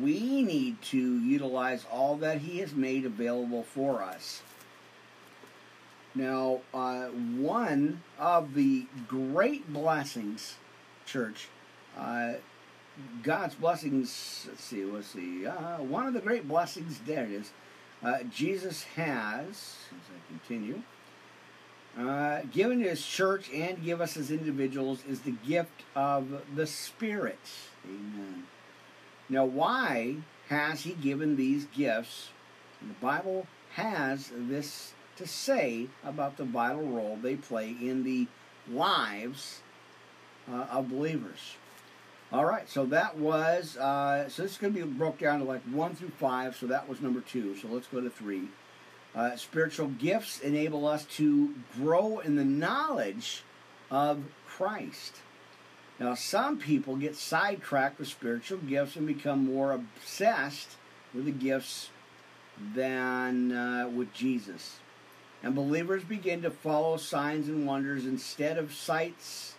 Speaker 1: we need to utilize all that He has made available for us. Now, uh, one of the great blessings, church, uh, God's blessings, let's see, let's see, uh, one of the great blessings, there it is, uh, Jesus has, as I continue, uh, given his church and give us as individuals is the gift of the Spirit. Amen. Now, why has he given these gifts? And the Bible has this to say about the vital role they play in the lives uh, of believers. All right, so that was, uh, so this is going to be broke down to like 1 through 5, so that was number 2. So let's go to 3. Uh, spiritual gifts enable us to grow in the knowledge of Christ. Now, some people get sidetracked with spiritual gifts and become more obsessed with the gifts than uh, with Jesus. And believers begin to follow signs and wonders instead of sights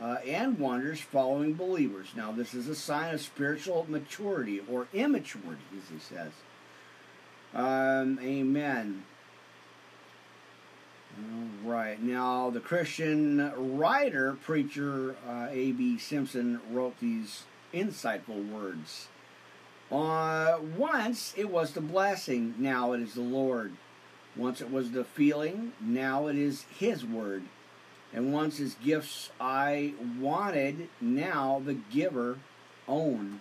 Speaker 1: uh, and wonders following believers. Now, this is a sign of spiritual maturity or immaturity, as he says. Um, amen. All right. Now, the Christian writer, preacher uh, A.B. Simpson wrote these insightful words. Uh, once it was the blessing, now it is the Lord. Once it was the feeling, now it is His word. And once His gifts I wanted, now the giver own.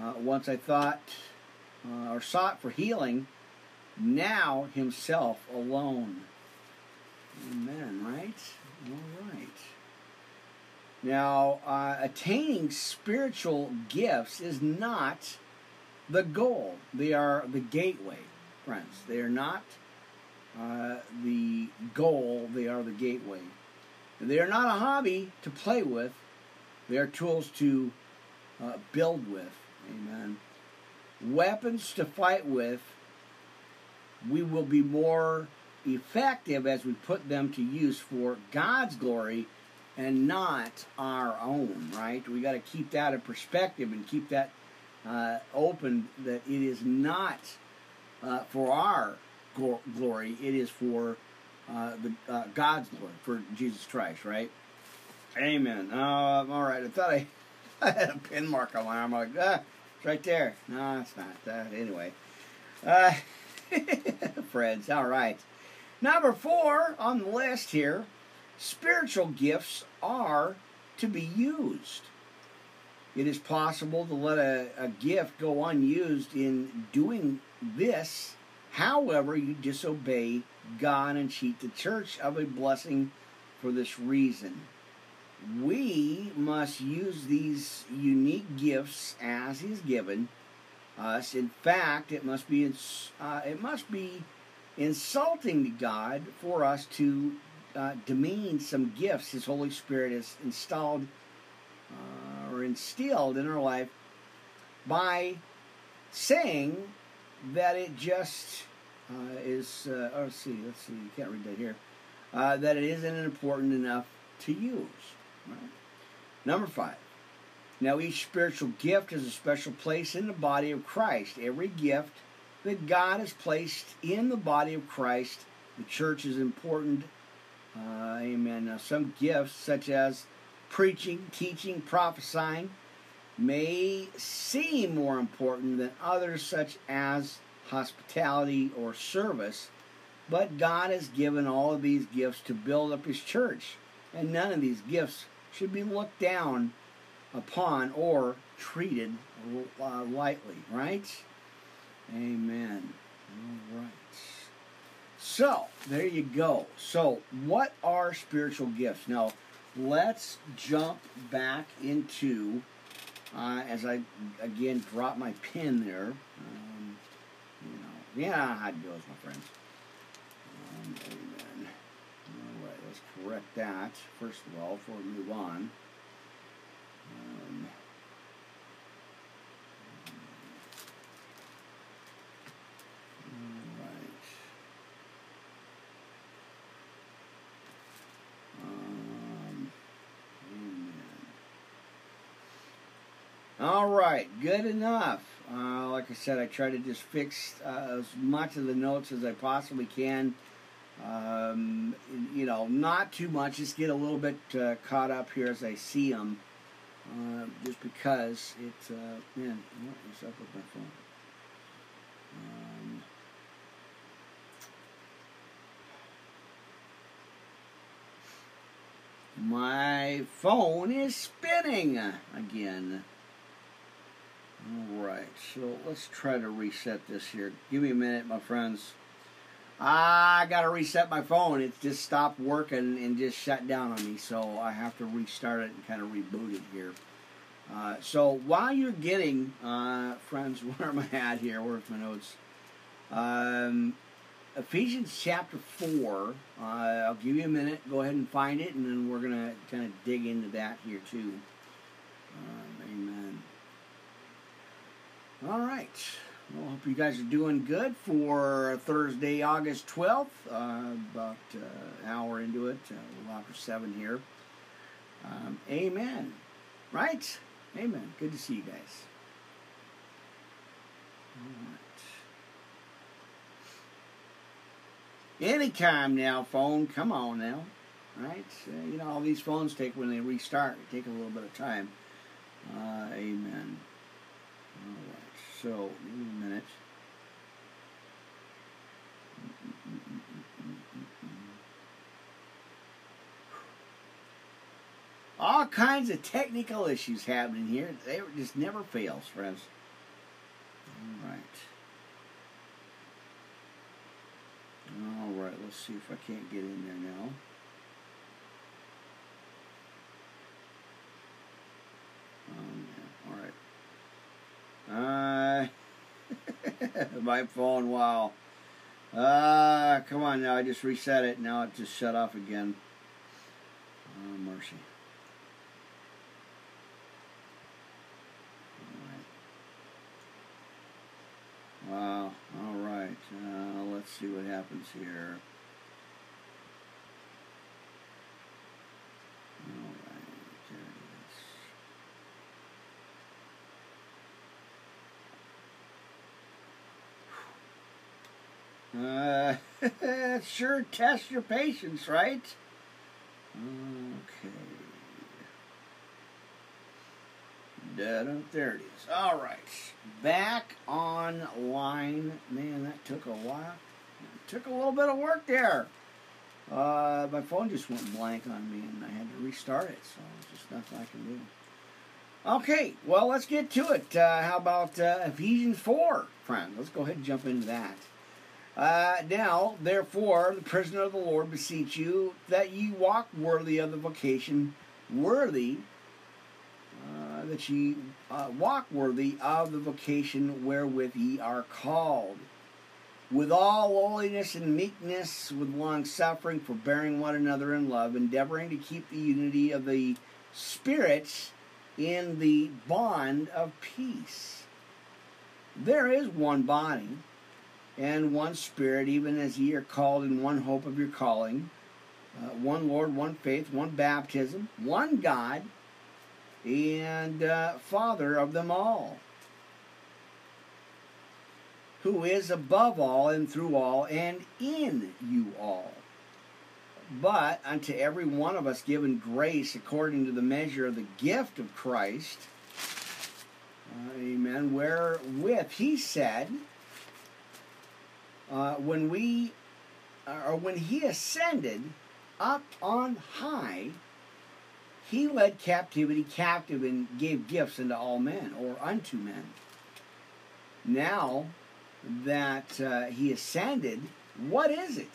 Speaker 1: Uh, once I thought uh, or sought for healing, now Himself alone. Amen, right? All right. Now, uh, attaining spiritual gifts is not the goal. They are the gateway, friends. They are not uh, the goal, they are the gateway. They are not a hobby to play with, they are tools to uh, build with. Amen. Weapons to fight with. We will be more effective as we put them to use for God's glory and not our own, right? We got to keep that in perspective and keep that uh, open that it is not uh, for our glory, it is for uh, the uh, God's glory, for Jesus Christ, right? Amen. Uh, all right, I thought I, I had a pin mark on my arm. I'm like, ah, it's right there. No, it's not. that. anyway. Uh, friends, all right. Number four on the list here spiritual gifts are to be used. It is possible to let a, a gift go unused in doing this. However, you disobey God and cheat the church of a blessing for this reason. We must use these unique gifts as He's given us. In fact, it must be uh, it must be insulting to God for us to uh, demean some gifts His Holy Spirit has installed uh, or instilled in our life by saying that it just uh, is. Uh, oh, let's see, let's see. You can't read that here. Uh, that it isn't important enough to use. Number five. Now, each spiritual gift has a special place in the body of Christ. Every gift that God has placed in the body of Christ. The church is important. Uh, amen. Now, some gifts, such as preaching, teaching, prophesying, may seem more important than others, such as hospitality or service. But God has given all of these gifts to build up His church, and none of these gifts should be looked down upon or treated uh, lightly, right? Amen. All right. So, there you go. So, what are spiritual gifts? Now, let's jump back into, uh, as I again drop my pin there. Um, you know, yeah, how it goes, my friends. Um, amen. All right, let's correct that first of all before we move on. Um, All right, good enough. Uh, like I said, I try to just fix uh, as much of the notes as I possibly can. Um, you know, not too much. Just get a little bit uh, caught up here as I see them. Uh, just because it's, uh, man, what is up with my phone? Um, my phone is spinning again. Alright, so let's try to reset this here. Give me a minute, my friends. I gotta reset my phone. It just stopped working and just shut down on me, so I have to restart it and kind of reboot it here. Uh, so while you're getting, uh, friends, where am I at here? Where's my notes? Um, Ephesians chapter 4. Uh, I'll give you a minute. Go ahead and find it, and then we're going to kind of dig into that here, too. Um, amen. All right. Well, hope you guys are doing good for Thursday, August 12th. Uh, about uh, hour into it, uh, a little after 7 here. Um, amen. Right? Amen. Good to see you guys. Right. Anytime now, phone. Come on now. Right? Uh, you know, all these phones take, when they restart, they take a little bit of time. Uh, amen. All right. So, give me a minute. All kinds of technical issues happening here. They just never fails, friends. All right. All right, let's see if I can't get in there now. Um, Uh, my phone, wow. Uh, come on now, I just reset it. Now it just shut off again. Oh, mercy. Wow, alright. Uh, let's see what happens here. Uh, sure test your patience, right? Okay. Da-da, there it is. All right. Back online. Man, that took a while. It took a little bit of work there. Uh, my phone just went blank on me and I had to restart it, so there's just nothing I can do. Okay, well, let's get to it. Uh, how about uh, Ephesians 4, friend? Let's go ahead and jump into that. Uh, now, therefore, the prisoner of the Lord beseech you that ye walk worthy of the vocation, worthy, uh, that ye uh, walk worthy of the vocation wherewith ye are called, with all lowliness and meekness, with long suffering, forbearing one another in love, endeavoring to keep the unity of the Spirit in the bond of peace. There is one body and one Spirit, even as ye are called in one hope of your calling, uh, one Lord, one faith, one baptism, one God, and uh, Father of them all, who is above all and through all and in you all. But unto every one of us given grace according to the measure of the gift of Christ, uh, amen, wherewith he said, uh, when we or when he ascended up on high, he led captivity captive and gave gifts unto all men, or unto men. Now that uh, he ascended, what is it?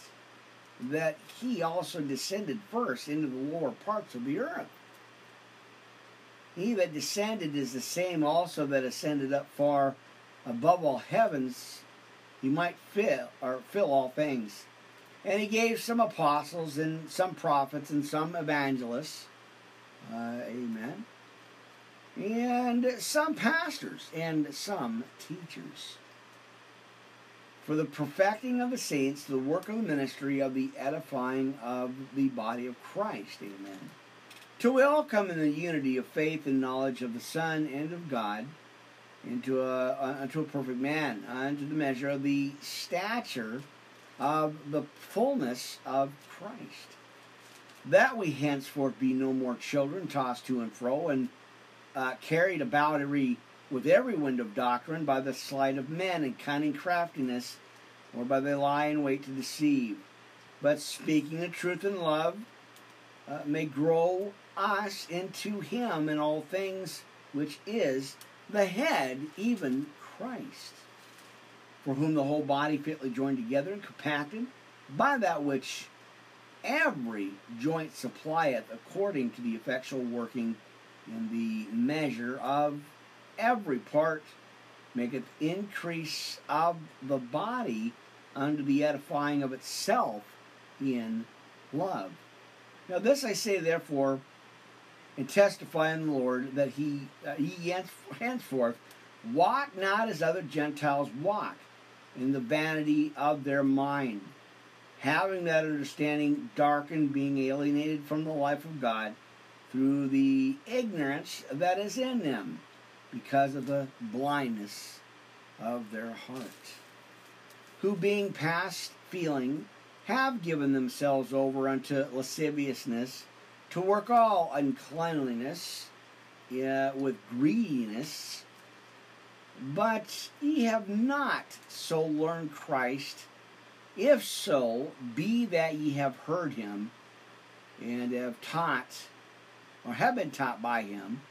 Speaker 1: That he also descended first into the lower parts of the earth. He that descended is the same also that ascended up far above all heavens, he might fill or fill all things. And he gave some apostles and some prophets and some evangelists. Uh, amen. And some pastors and some teachers. For the perfecting of the saints, the work of the ministry of the edifying of the body of Christ. Amen. Till we all come in the unity of faith and knowledge of the Son and of God into a unto a perfect man, unto the measure of the stature of the fullness of Christ. That we henceforth be no more children, tossed to and fro, and uh, carried about every with every wind of doctrine by the sleight of men and cunning craftiness, or by the lie in wait to deceive. But speaking the truth in love, uh, may grow us into Him in all things, which is the head, even Christ, for whom the whole body fitly joined together and compacted by that which every joint supplieth according to the effectual working in the measure of every part maketh increase of the body unto the edifying of itself in love. Now this I say therefore and testify in the Lord that he, uh, he henceforth walk not as other Gentiles walk, in the vanity of their mind, having that understanding darkened, being alienated from the life of God through the ignorance that is in them, because of the blindness of their heart, who being past feeling have given themselves over unto lasciviousness to work all uncleanliness uh, with greediness. But ye have not so learned Christ. If so, be that ye have heard him and have taught, or have been taught by him,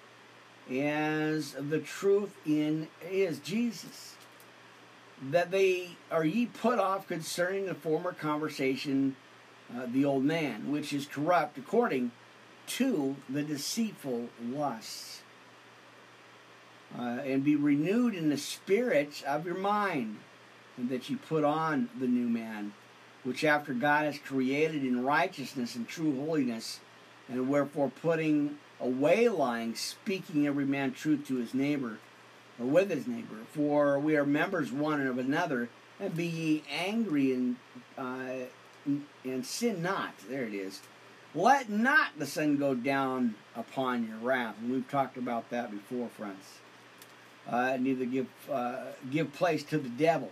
Speaker 1: as the truth in is Jesus. That they are ye put off concerning the former conversation, uh, the old man, which is corrupt according to the deceitful lusts. Uh, and be renewed in the spirits of your mind, and that you put on the new man, which after God has created in righteousness and true holiness, and wherefore putting away lying, speaking every man truth to his neighbor, or with his neighbor. For we are members one of another, and be ye angry and uh, and sin not. There it is. Let not the sun go down upon your wrath. And we've talked about that before, friends. Uh, neither give uh, give place to the devil.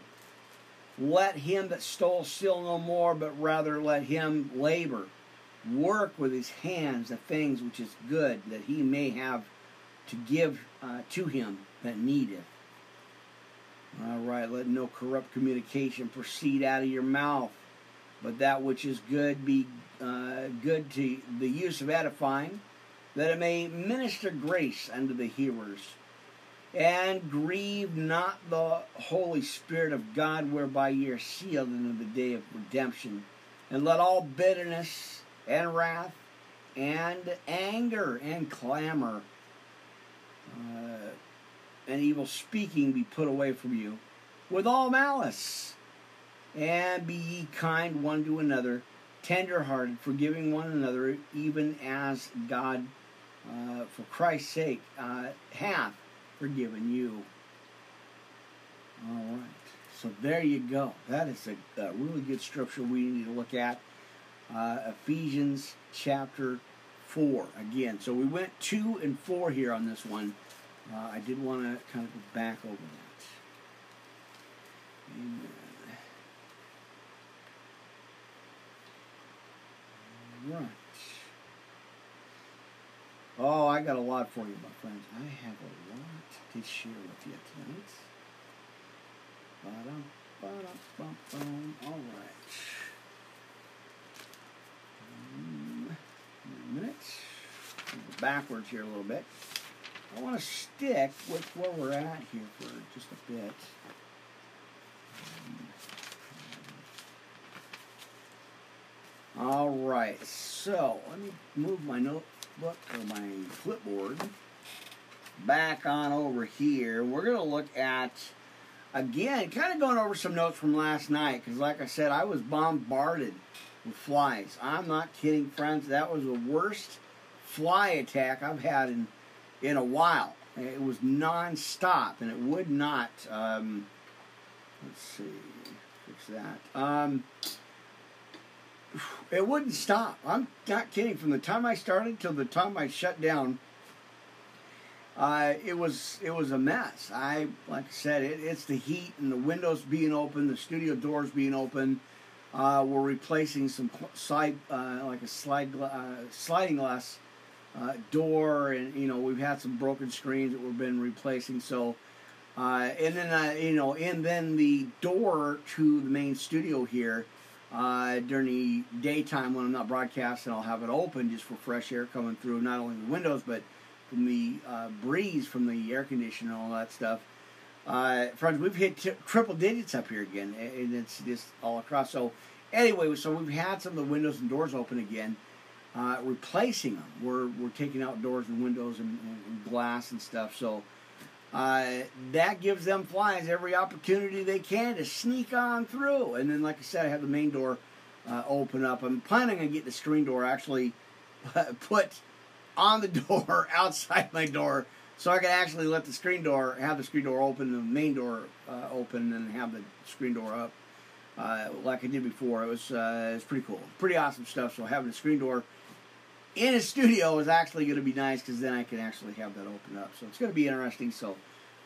Speaker 1: Let him that stole steal no more, but rather let him labor, work with his hands the things which is good, that he may have to give uh, to him that needeth. All right, let no corrupt communication proceed out of your mouth, but that which is good be uh, good to the use of edifying, that it may minister grace unto the hearers. And grieve not the Holy Spirit of God, whereby ye are sealed unto the day of redemption. And let all bitterness and wrath and anger and clamor uh, and evil speaking be put away from you with all malice. And be ye kind one to another, tenderhearted, forgiving one another, even as God, uh, for Christ's sake, uh, hath forgiven you. All right. So there you go. That is a, a really good scripture we need to look at. Uh, Ephesians chapter 4 again. So we went 2 and 4 here on this one. Uh, I did want to kind of go back over that. Amen. right. Oh, I got a lot for you, my friends. I have a lot to share with you tonight. Ba-dum, ba-dum. All right. Um, minute. Backwards here a little bit. I want to stick with where we're at here for just a bit. All right, so let me move my notebook or my clipboard back on over here. We're going to look at, again, kind of going over some notes from last night because, like I said, I was bombarded with flies. I'm not kidding, friends. That was the worst fly attack I've had in, in a while. It was non-stop, and it would not. Um, let's see, fix that. Um, it wouldn't stop. I'm not kidding. From the time I started till the time I shut down, uh, it was it was a mess. I like I said, it, it's the heat and the windows being open, the studio doors being open. Uh, we're replacing some side uh, like a slide uh, sliding glass uh, door, and you know we've had some broken screens that we've been replacing. So. Uh, and then you know, and then the door to the main studio here uh, during the daytime when I'm not broadcasting, I'll have it open just for fresh air coming through, not only the windows, but from the uh, breeze from the air conditioner and all that stuff. Uh, friends, we've hit t- triple digits up here again, and it's just all across. So, anyway, so we've had some of the windows and doors open again, uh, replacing them. We're, we're taking out doors and windows and, and glass and stuff. So, uh, that gives them flies every opportunity they can to sneak on through. And then, like I said, I have the main door uh, open up. I'm planning on getting the screen door actually put on the door outside my door so I can actually let the screen door have the screen door open, the main door uh, open, and have the screen door up. Uh, like I did before, it was uh, it's pretty cool, pretty awesome stuff. So having the screen door in a studio is actually going to be nice because then I can actually have that open up. So it's going to be interesting. So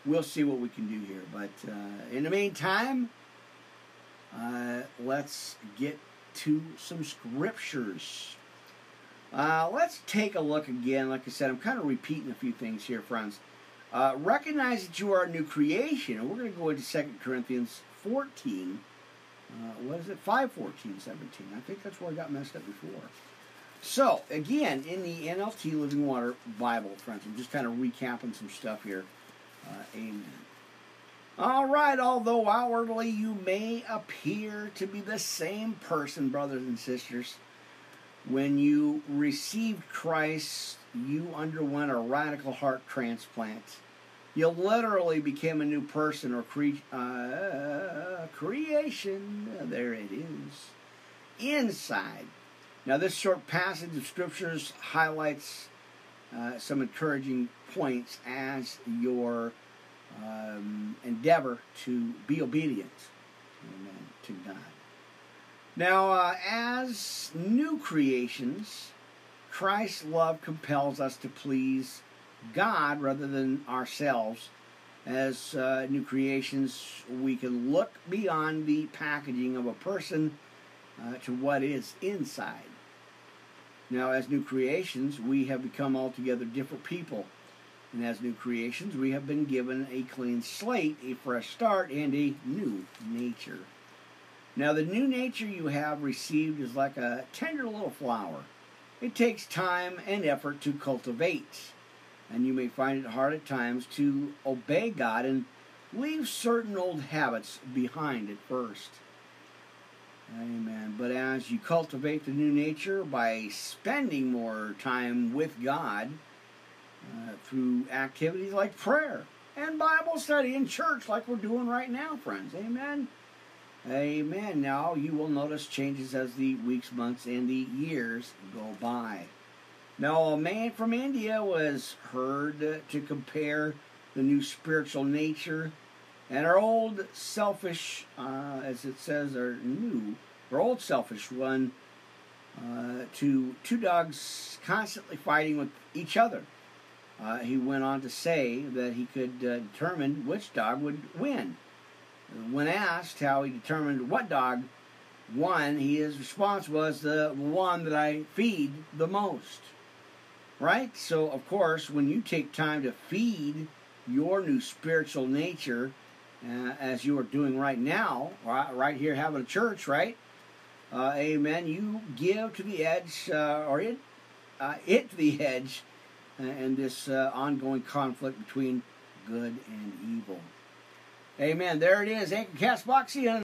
Speaker 1: we'll see what we can do here. But uh, in the meantime, uh, let's get to some scriptures. Uh, let's take a look again. Like I said, I'm kind of repeating a few things here, friends. Uh, recognize that you are a new creation. And we're going to go into 2 Corinthians 14. Uh, what is it? 5, 14, 17. I think that's where I got messed up before. So, again, in the NLT Living Water Bible, friends, I'm just kind of recapping some stuff here. Uh, amen. All right, although outwardly you may appear to be the same person, brothers and sisters, when you received Christ, you underwent a radical heart transplant. You literally became a new person or cre- uh, creation. There it is. Inside now, this short passage of scriptures highlights uh, some encouraging points as your um, endeavor to be obedient amen, to God. Now, uh, as new creations, Christ's love compels us to please God rather than ourselves. As uh, new creations, we can look beyond the packaging of a person uh, to what is inside. Now, as new creations, we have become altogether different people. And as new creations, we have been given a clean slate, a fresh start, and a new nature. Now, the new nature you have received is like a tender little flower. It takes time and effort to cultivate, and you may find it hard at times to obey God and leave certain old habits behind at first. Amen. But as you cultivate the new nature by spending more time with God uh, through activities like prayer and Bible study in church, like we're doing right now, friends. Amen. Amen. Now you will notice changes as the weeks, months, and the years go by. Now, a man from India was heard to compare the new spiritual nature and our old selfish, uh, as it says, our new, our old selfish one, uh, to two dogs constantly fighting with each other. Uh, he went on to say that he could uh, determine which dog would win. When asked how he determined what dog won, his response was the one that I feed the most. Right? So, of course, when you take time to feed your new spiritual nature, uh, as you are doing right now, right, right here having a church, right? Uh, amen. You give to the edge, uh, or it, uh, it to the edge, and this uh, ongoing conflict between good and evil. Amen. There it is. Anchor Cast Boxy